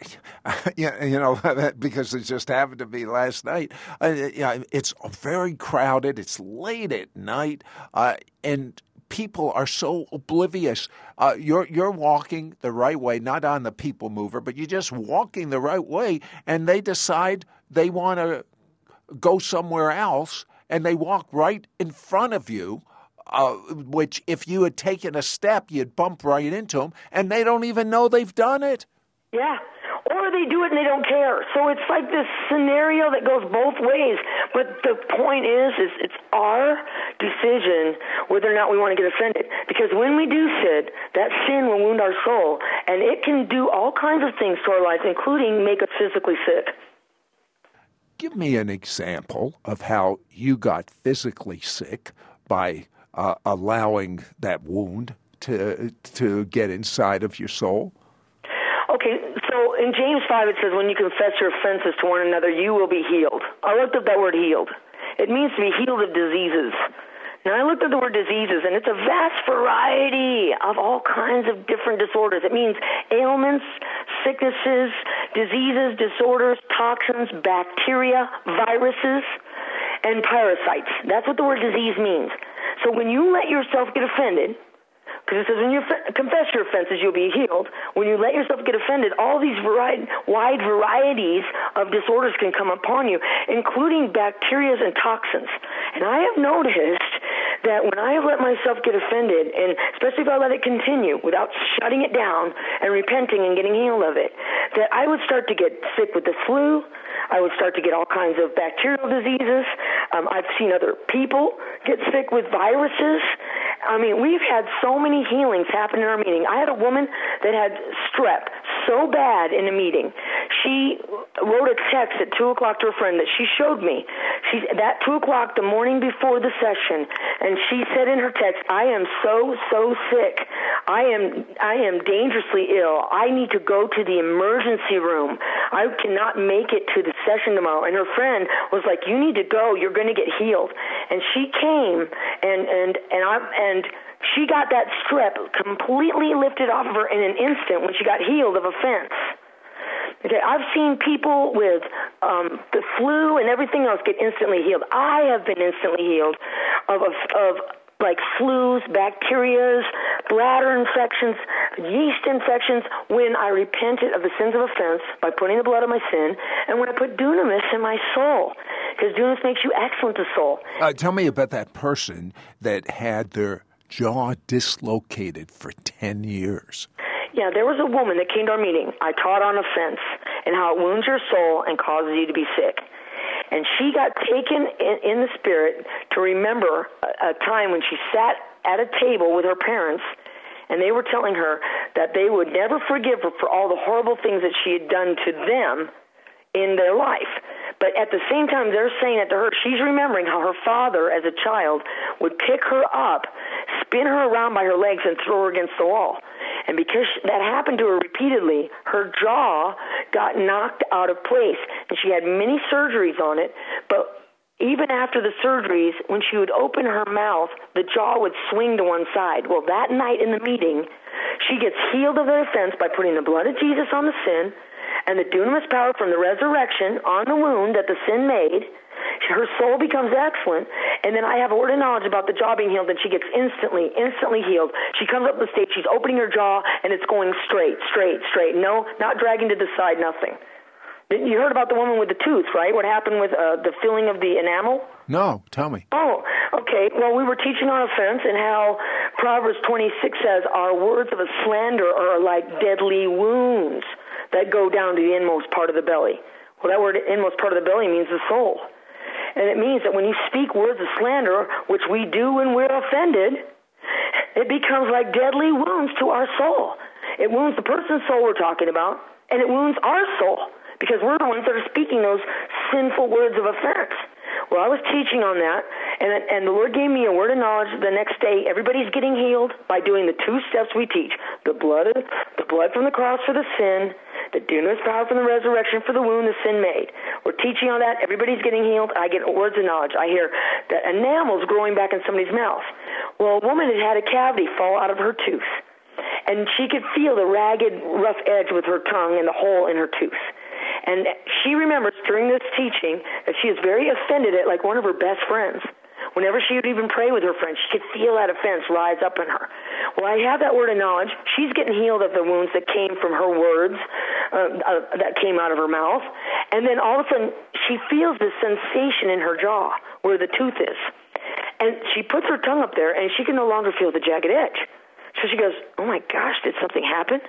yeah, you know because it just happened to be last night. Uh, yeah, it's very crowded. It's late at night, uh, and people are so oblivious. Uh, you're you're walking the right way, not on the people mover, but you're just walking the right way, and they decide they want to go somewhere else, and they walk right in front of you. Uh, which, if you had taken a step, you'd bump right into them, and they don't even know they've done it. Yeah, or they do it and they don't care. So it's like this scenario that goes both ways. But the point is, is it's our decision whether or not we want to get offended. Because when we do sin, that sin will wound our soul, and it can do all kinds of things to our lives, including make us physically sick. Give me an example of how you got physically sick by uh, allowing that wound to to get inside of your soul. Okay, so in James 5 it says, when you confess your offenses to one another, you will be healed. I looked up that word healed. It means to be healed of diseases. Now I looked up the word diseases, and it's a vast variety of all kinds of different disorders. It means ailments, sicknesses, diseases, disorders, toxins, bacteria, viruses, and parasites. That's what the word disease means. So when you let yourself get offended, because it says when you confess your offenses, you'll be healed. When you let yourself get offended, all these variety, wide varieties of disorders can come upon you, including bacteria and toxins. And I have noticed that when I have let myself get offended, and especially if I let it continue without shutting it down and repenting and getting healed of it, that I would start to get sick with the flu. I would start to get all kinds of bacterial diseases. Um, I've seen other people get sick with viruses. I mean, we've had so many healings happen in our meeting. I had a woman that had strep so bad in a meeting. She wrote a text at two o'clock to a friend that she showed me. She that two o'clock the morning before the session, and she said in her text, "I am so so sick. I am I am dangerously ill. I need to go to the emergency room. I cannot make it to the session tomorrow." And her friend was like, "You need to go. You're going to get healed." And she came, and and and I and she got that strep completely lifted off of her in an instant when she got healed of offense. Okay, I've seen people with um, the flu and everything else get instantly healed. I have been instantly healed of of, of like flus, bacterias, bladder infections, yeast infections when I repented of the sins of offense by putting the blood of my sin and when I put dunamis in my soul. Because dunamis makes you excellent to soul. Uh, tell me about that person that had their jaw dislocated for 10 years. Yeah, there was a woman that came to our meeting. I taught on offense and how it wounds your soul and causes you to be sick. And she got taken in, in the spirit to remember a, a time when she sat at a table with her parents and they were telling her that they would never forgive her for all the horrible things that she had done to them in their life. But at the same time, they're saying it to her. She's remembering how her father, as a child, would pick her up, spin her around by her legs, and throw her against the wall. And because that happened to her repeatedly, her jaw got knocked out of place. And she had many surgeries on it, but even after the surgeries, when she would open her mouth, the jaw would swing to one side. Well, that night in the meeting, she gets healed of the offense by putting the blood of Jesus on the sin and the dunamis power from the resurrection on the wound that the sin made. Her soul becomes excellent, and then I have a word of knowledge about the jaw being healed, and she gets instantly, instantly healed. She comes up the stage, she's opening her jaw, and it's going straight, straight, straight. No, not dragging to the side, nothing. You heard about the woman with the tooth, right? What happened with uh, the filling of the enamel? No, tell me. Oh, okay. Well, we were teaching on offense and how Proverbs 26 says, Our words of a slander are like deadly wounds that go down to the inmost part of the belly. Well, that word inmost part of the belly means the soul. And it means that when you speak words of slander, which we do when we're offended, it becomes like deadly wounds to our soul. It wounds the person's soul we're talking about, and it wounds our soul because we're the ones that are speaking those sinful words of offense. Well, I was teaching on that, and and the Lord gave me a word of knowledge. The next day, everybody's getting healed by doing the two steps we teach: the blood, the blood from the cross for the sin, the dunamis power from the resurrection for the wound the sin made. We're teaching on that. Everybody's getting healed. I get words of knowledge. I hear that enamel's growing back in somebody's mouth. Well, a woman had had a cavity fall out of her tooth, and she could feel the ragged, rough edge with her tongue and the hole in her tooth. And she remembers during this teaching that she is very offended at like one of her best friends. Whenever she would even pray with her friends, she could feel that offense rise up in her. Well, I have that word of knowledge. She's getting healed of the wounds that came from her words uh, uh, that came out of her mouth. And then all of a sudden, she feels this sensation in her jaw where the tooth is. And she puts her tongue up there, and she can no longer feel the jagged edge. So she goes, Oh my gosh, did something happen?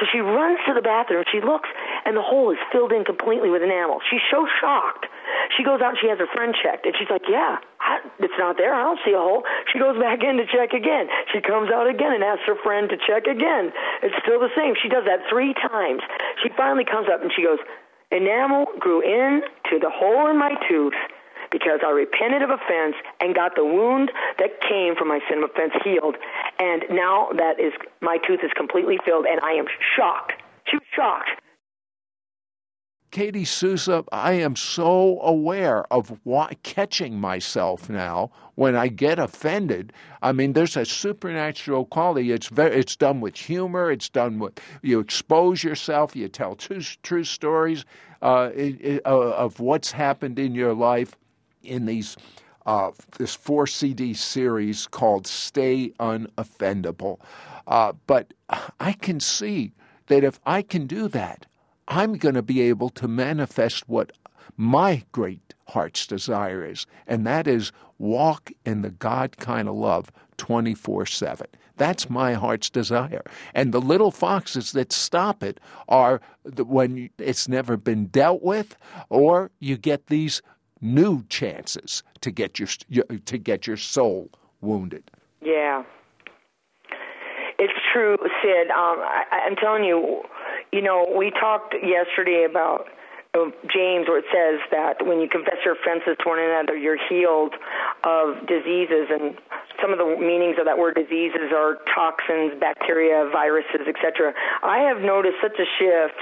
So she runs to the bathroom. She looks, and the hole is filled in completely with enamel. She's so shocked. She goes out and she has her friend checked, and she's like, "Yeah, I, it's not there. I don't see a hole." She goes back in to check again. She comes out again and asks her friend to check again. It's still the same. She does that three times. She finally comes up and she goes, "Enamel grew in to the hole in my tooth." because I repented of offense and got the wound that came from my sin of offense healed. And now that is my tooth is completely filled, and I am shocked. She was shocked. Katie Souza, I am so aware of catching myself now when I get offended. I mean, there's a supernatural quality. It's very, it's done with humor. It's done with you expose yourself. You tell true, true stories uh, of what's happened in your life in these uh, this four CD series called "Stay Unoffendable." Uh, but I can see that if I can do that, I'm going to be able to manifest what my great heart's desire is, and that is walk in the God kind of love 24 7. That's my heart's desire. And the little foxes that stop it are when it's never been dealt with, or you get these new chances to get your to get your soul wounded. Yeah, it's true, Sid. Um, I, I'm telling you, you know, we talked yesterday about uh, James, where it says that when you confess your offenses to one another, you're healed of diseases. And some of the meanings of that word diseases are toxins, bacteria, viruses, etc. I have noticed such a shift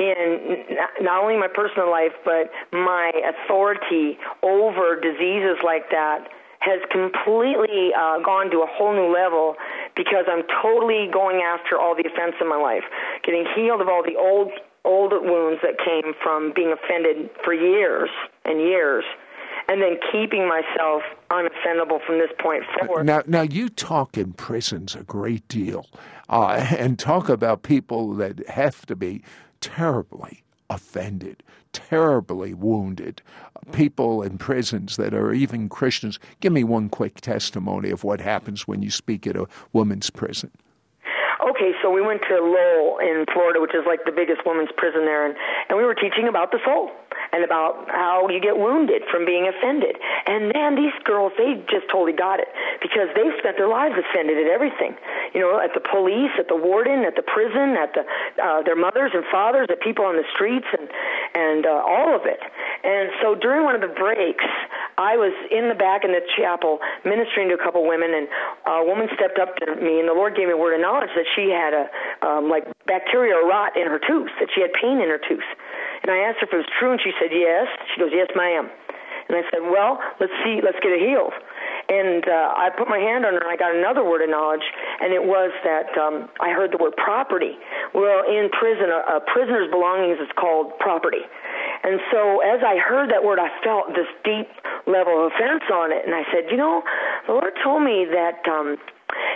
in not only my personal life, but my authority over diseases like that has completely uh, gone to a whole new level because I'm totally going after all the offense in my life, getting healed of all the old old wounds that came from being offended for years and years and then keeping myself unoffendable from this point forward. Now, now you talk in prisons a great deal, uh, and talk about people that have to be terribly offended, terribly wounded, people in prisons that are even Christians. Give me one quick testimony of what happens when you speak at a woman's prison. Okay, so we went to Lowell in Florida, which is like the biggest women's prison there, and, and we were teaching about the soul and about how you get wounded from being offended. And man, these girls, they just totally got it because they've spent their lives offended at everything. You know, at the police, at the warden, at the prison, at the uh, their mothers and fathers, at people on the streets, and and uh, all of it. And so during one of the breaks, I was in the back in the chapel ministering to a couple women, and a woman stepped up to me, and the Lord gave me a word of knowledge that she had a um, like bacteria rot in her tooth, that she had pain in her tooth. And I asked her if it was true, and she said yes. She goes, yes, ma'am. And I said, well, let's see, let's get it healed. And uh, I put my hand on her, and I got another word of knowledge, and it was that um, I heard the word property. Well, in prison, a, a prisoner's belongings is called property. And so as I heard that word, I felt this deep level of offense on it. And I said, you know, the Lord told me that um,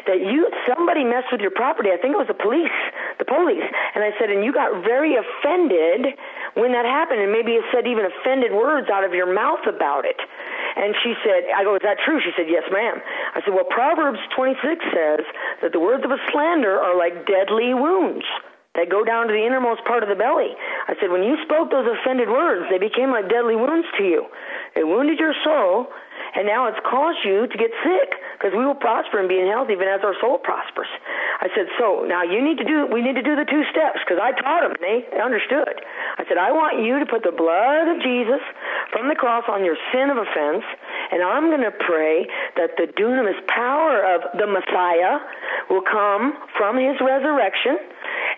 that you somebody messed with your property. I think it was the police, the police. And I said, and you got very offended when that happened, and maybe you said even offended words out of your mouth about it. And she said, I go, is that true? She said, yes, ma'am. I said, well, Proverbs 26 says that the words of a slander are like deadly wounds that go down to the innermost part of the belly. I said, when you spoke those offended words, they became like deadly wounds to you. It wounded your soul, and now it's caused you to get sick because we will prosper and be in being healthy even as our soul prospers. I said, so now you need to do, we need to do the two steps because I taught them and they understood. I said, I want you to put the blood of Jesus from the cross on your sin of offense, and I'm going to pray that the dunamis power of the Messiah will come from his resurrection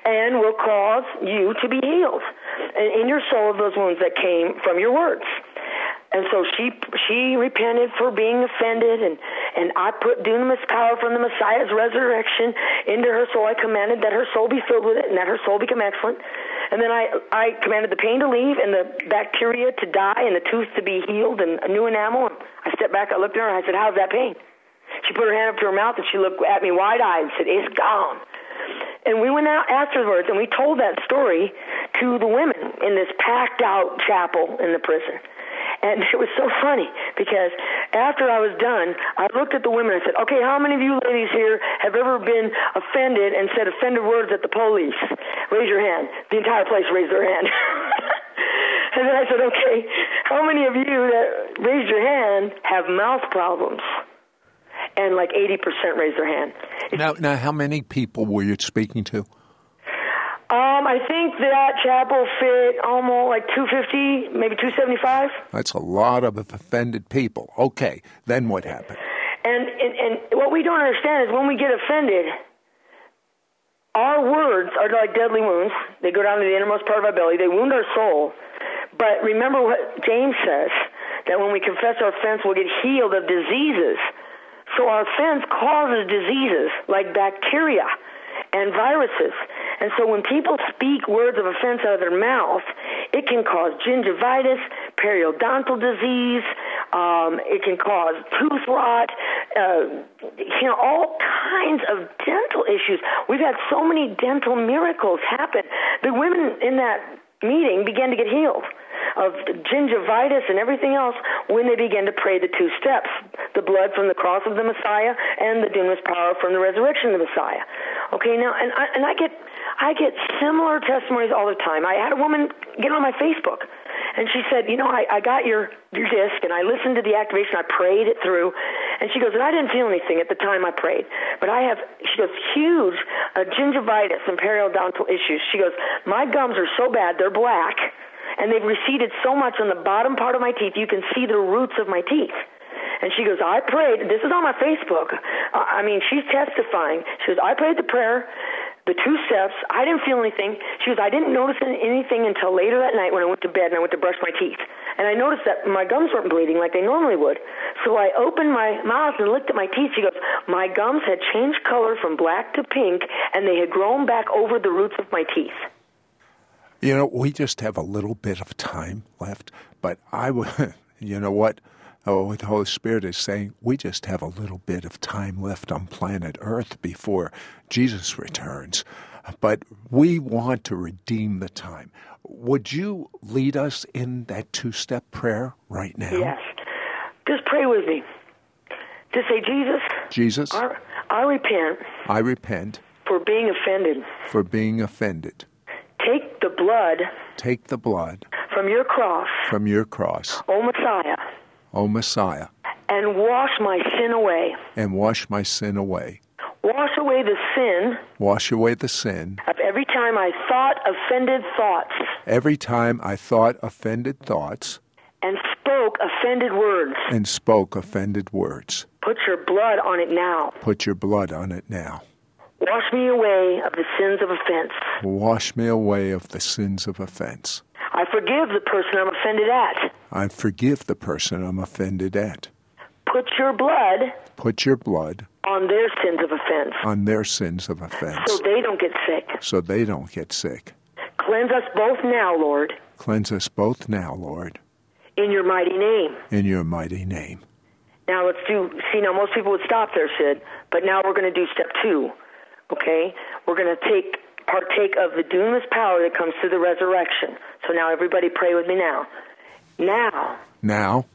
and will cause you to be healed in your soul of those wounds that came from your words. And so she she repented for being offended, and and I put dunamis power from the Messiah's resurrection into her soul. I commanded that her soul be filled with it, and that her soul become excellent. And then I I commanded the pain to leave, and the bacteria to die, and the tooth to be healed, and a new enamel. And I stepped back, I looked at her, and I said, "How's that pain?" She put her hand up to her mouth, and she looked at me wide-eyed and said, "It's gone." And we went out afterwards, and we told that story to the women in this packed-out chapel in the prison. And it was so funny because after I was done, I looked at the women and said, okay, how many of you ladies here have ever been offended and said offended words at the police? Raise your hand. The entire place raised their hand. and then I said, okay, how many of you that raised your hand have mouth problems? And like 80% raised their hand. Now, now, how many people were you speaking to? Um, I think that chapel fit almost like 250, maybe 275. That's a lot of offended people. Okay, then what happened? And, and and what we don't understand is when we get offended, our words are like deadly wounds. They go down to the innermost part of our belly. They wound our soul. But remember what James says that when we confess our offense, we'll get healed of diseases. So our offense causes diseases like bacteria and viruses. And so when people speak words of offense out of their mouth, it can cause gingivitis, periodontal disease, um, it can cause tooth rot, uh, you know, all kinds of dental issues. We've had so many dental miracles happen. The women in that meeting began to get healed of gingivitis and everything else when they began to pray the two steps the blood from the cross of the Messiah and the dunamis power from the resurrection of the Messiah. Okay, now, and I, and I get I get similar testimonies all the time. I had a woman get on my Facebook, and she said, "You know, I, I got your your disc, and I listened to the activation. I prayed it through, and she goes, and I didn't feel anything at the time I prayed, but I have." She goes, "Huge uh, gingivitis and periodontal issues." She goes, "My gums are so bad; they're black, and they've receded so much on the bottom part of my teeth. You can see the roots of my teeth." And she goes, I prayed. This is on my Facebook. I mean, she's testifying. She goes, I prayed the prayer, the two steps. I didn't feel anything. She goes, I didn't notice anything until later that night when I went to bed and I went to brush my teeth. And I noticed that my gums weren't bleeding like they normally would. So I opened my mouth and looked at my teeth. She goes, My gums had changed color from black to pink and they had grown back over the roots of my teeth. You know, we just have a little bit of time left, but I would, you know what? Oh, the Holy Spirit is saying, we just have a little bit of time left on planet Earth before Jesus returns. But we want to redeem the time. Would you lead us in that two step prayer right now? Yes. Just pray with me. Just say, Jesus. Jesus. I, I repent. I repent. For being offended. For being offended. Take the blood. Take the blood. From your cross. From your cross. O Messiah O Messiah, and wash my sin away. And wash my sin away. Wash away the sin. Wash away the sin. Of every time I thought offended thoughts. Every time I thought offended thoughts. And spoke offended words. And spoke offended words. Put your blood on it now. Put your blood on it now. Wash me away of the sins of offense. Wash me away of the sins of offense. I forgive the person I'm offended at. I forgive the person I'm offended at. Put your blood. Put your blood. On their sins of offense. On their sins of offense. So they don't get sick. So they don't get sick. Cleanse us both now, Lord. Cleanse us both now, Lord. In your mighty name. In your mighty name. Now let's do, see, now most people would stop there, Sid, but now we're going to do step two. Okay? We're going to take partake of the dunamis power that comes through the resurrection. So now everybody pray with me now. Now. Now.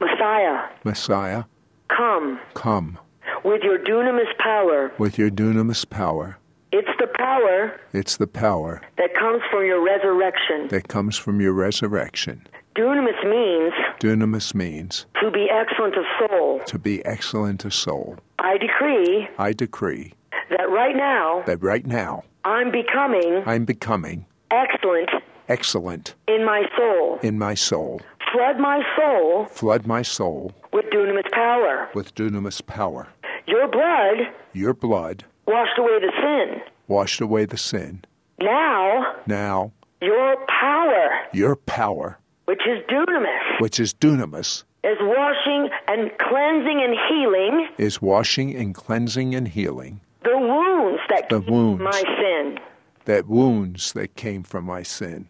Messiah. Messiah. Come. Come. With your dunamis power. With your dunamis power. It's the power. It's the power. That comes from your resurrection. That comes from your resurrection. Dunamis means. Dunamis means. To be excellent of soul. To be excellent of soul. I decree. I decree that right now that right now I'm becoming I'm becoming excellent excellent in my soul. in my soul. Flood my soul Flood my soul with dunamis power. with dunamis power. Your blood Your blood washed away the sin. washed away the sin. Now, Now, your power, your power, which is dunamis, which is dunamis, is washing and cleansing and healing is washing and cleansing and healing the wounds that The wounds. my sin. that wounds that came from my sin.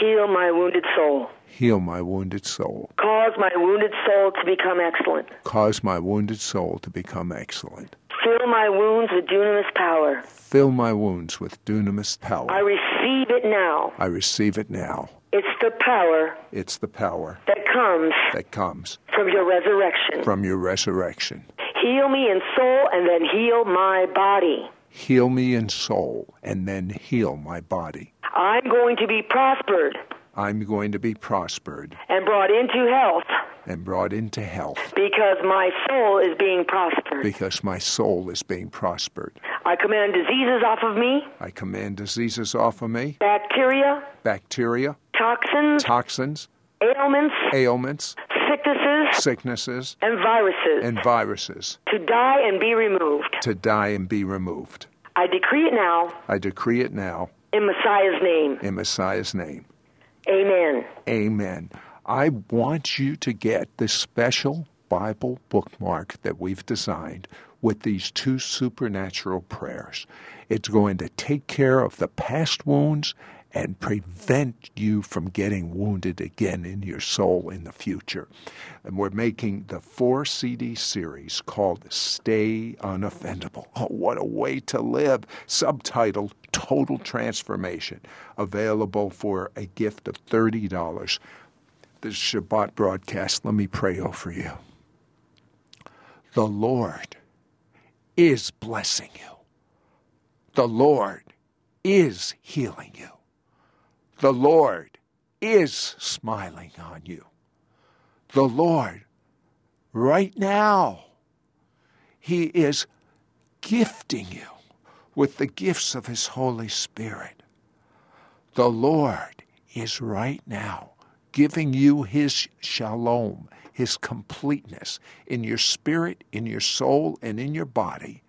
Heal my wounded soul. Heal my wounded soul. Cause my wounded soul to become excellent. Cause my wounded soul to become excellent. Fill my wounds with dunamis power. Fill my wounds with dunamis power. I receive it now. I receive it now. It's the power It's the power that comes that comes from your resurrection. from your resurrection. Heal me in soul and then heal my body. Heal me in soul and then heal my body. I'm going to be prospered. I'm going to be prospered. And brought into health. And brought into health. Because my soul is being prospered. because my soul is being prospered. I command diseases off of me, I command diseases off of me, bacteria, bacteria, toxins, toxins, ailments, ailments, sicknesses, sicknesses, and viruses and viruses to die and be removed. to die and be removed. I decree it now I decree it now in Messiah's name. in Messiah's name. Amen. Amen. I want you to get this special Bible bookmark that we've designed with these two supernatural prayers. It's going to take care of the past wounds and prevent you from getting wounded again in your soul in the future. And we're making the four CD series called Stay Unoffendable. Oh, what a way to live! Subtitled Total Transformation. Available for a gift of $30. This Shabbat broadcast, let me pray over you. The Lord is blessing you. The Lord is healing you. The Lord is smiling on you. The Lord, right now, He is gifting you with the gifts of His Holy Spirit. The Lord is right now giving you His shalom, His completeness in your spirit, in your soul, and in your body.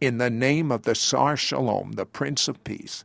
In the name of the Sar Shalom, the Prince of Peace,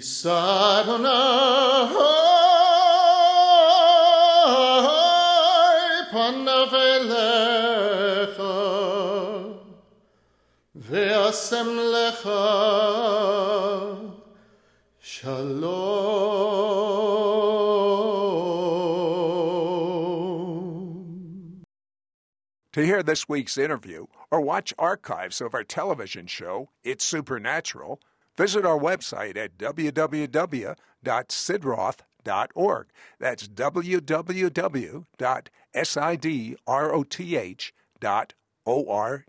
Sat on a high lecha. To hear this week's interview or watch archives of our television show, It's Supernatural, visit our website at www.sidroth.org. That's www.sidroth.org.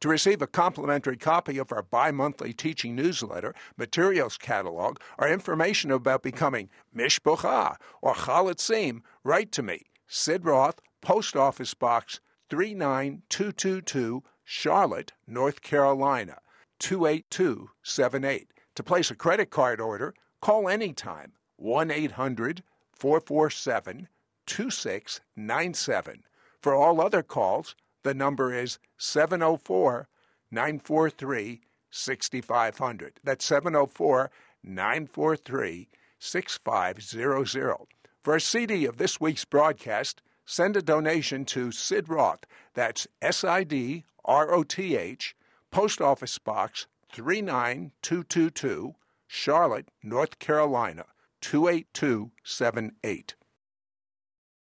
To receive a complimentary copy of our bi monthly teaching newsletter, materials catalog, or information about becoming Mishpocha or Chalutzim, write to me, Sid Roth, Post Office Box 39222, Charlotte, North Carolina 28278. To place a credit card order, call anytime 1 800 447 2697. For all other calls, the number is 704 943 6500. That's 704 943 6500. For a CD of this week's broadcast, send a donation to Sid Roth. That's S I D R O T H, Post Office Box 39222, Charlotte, North Carolina 28278.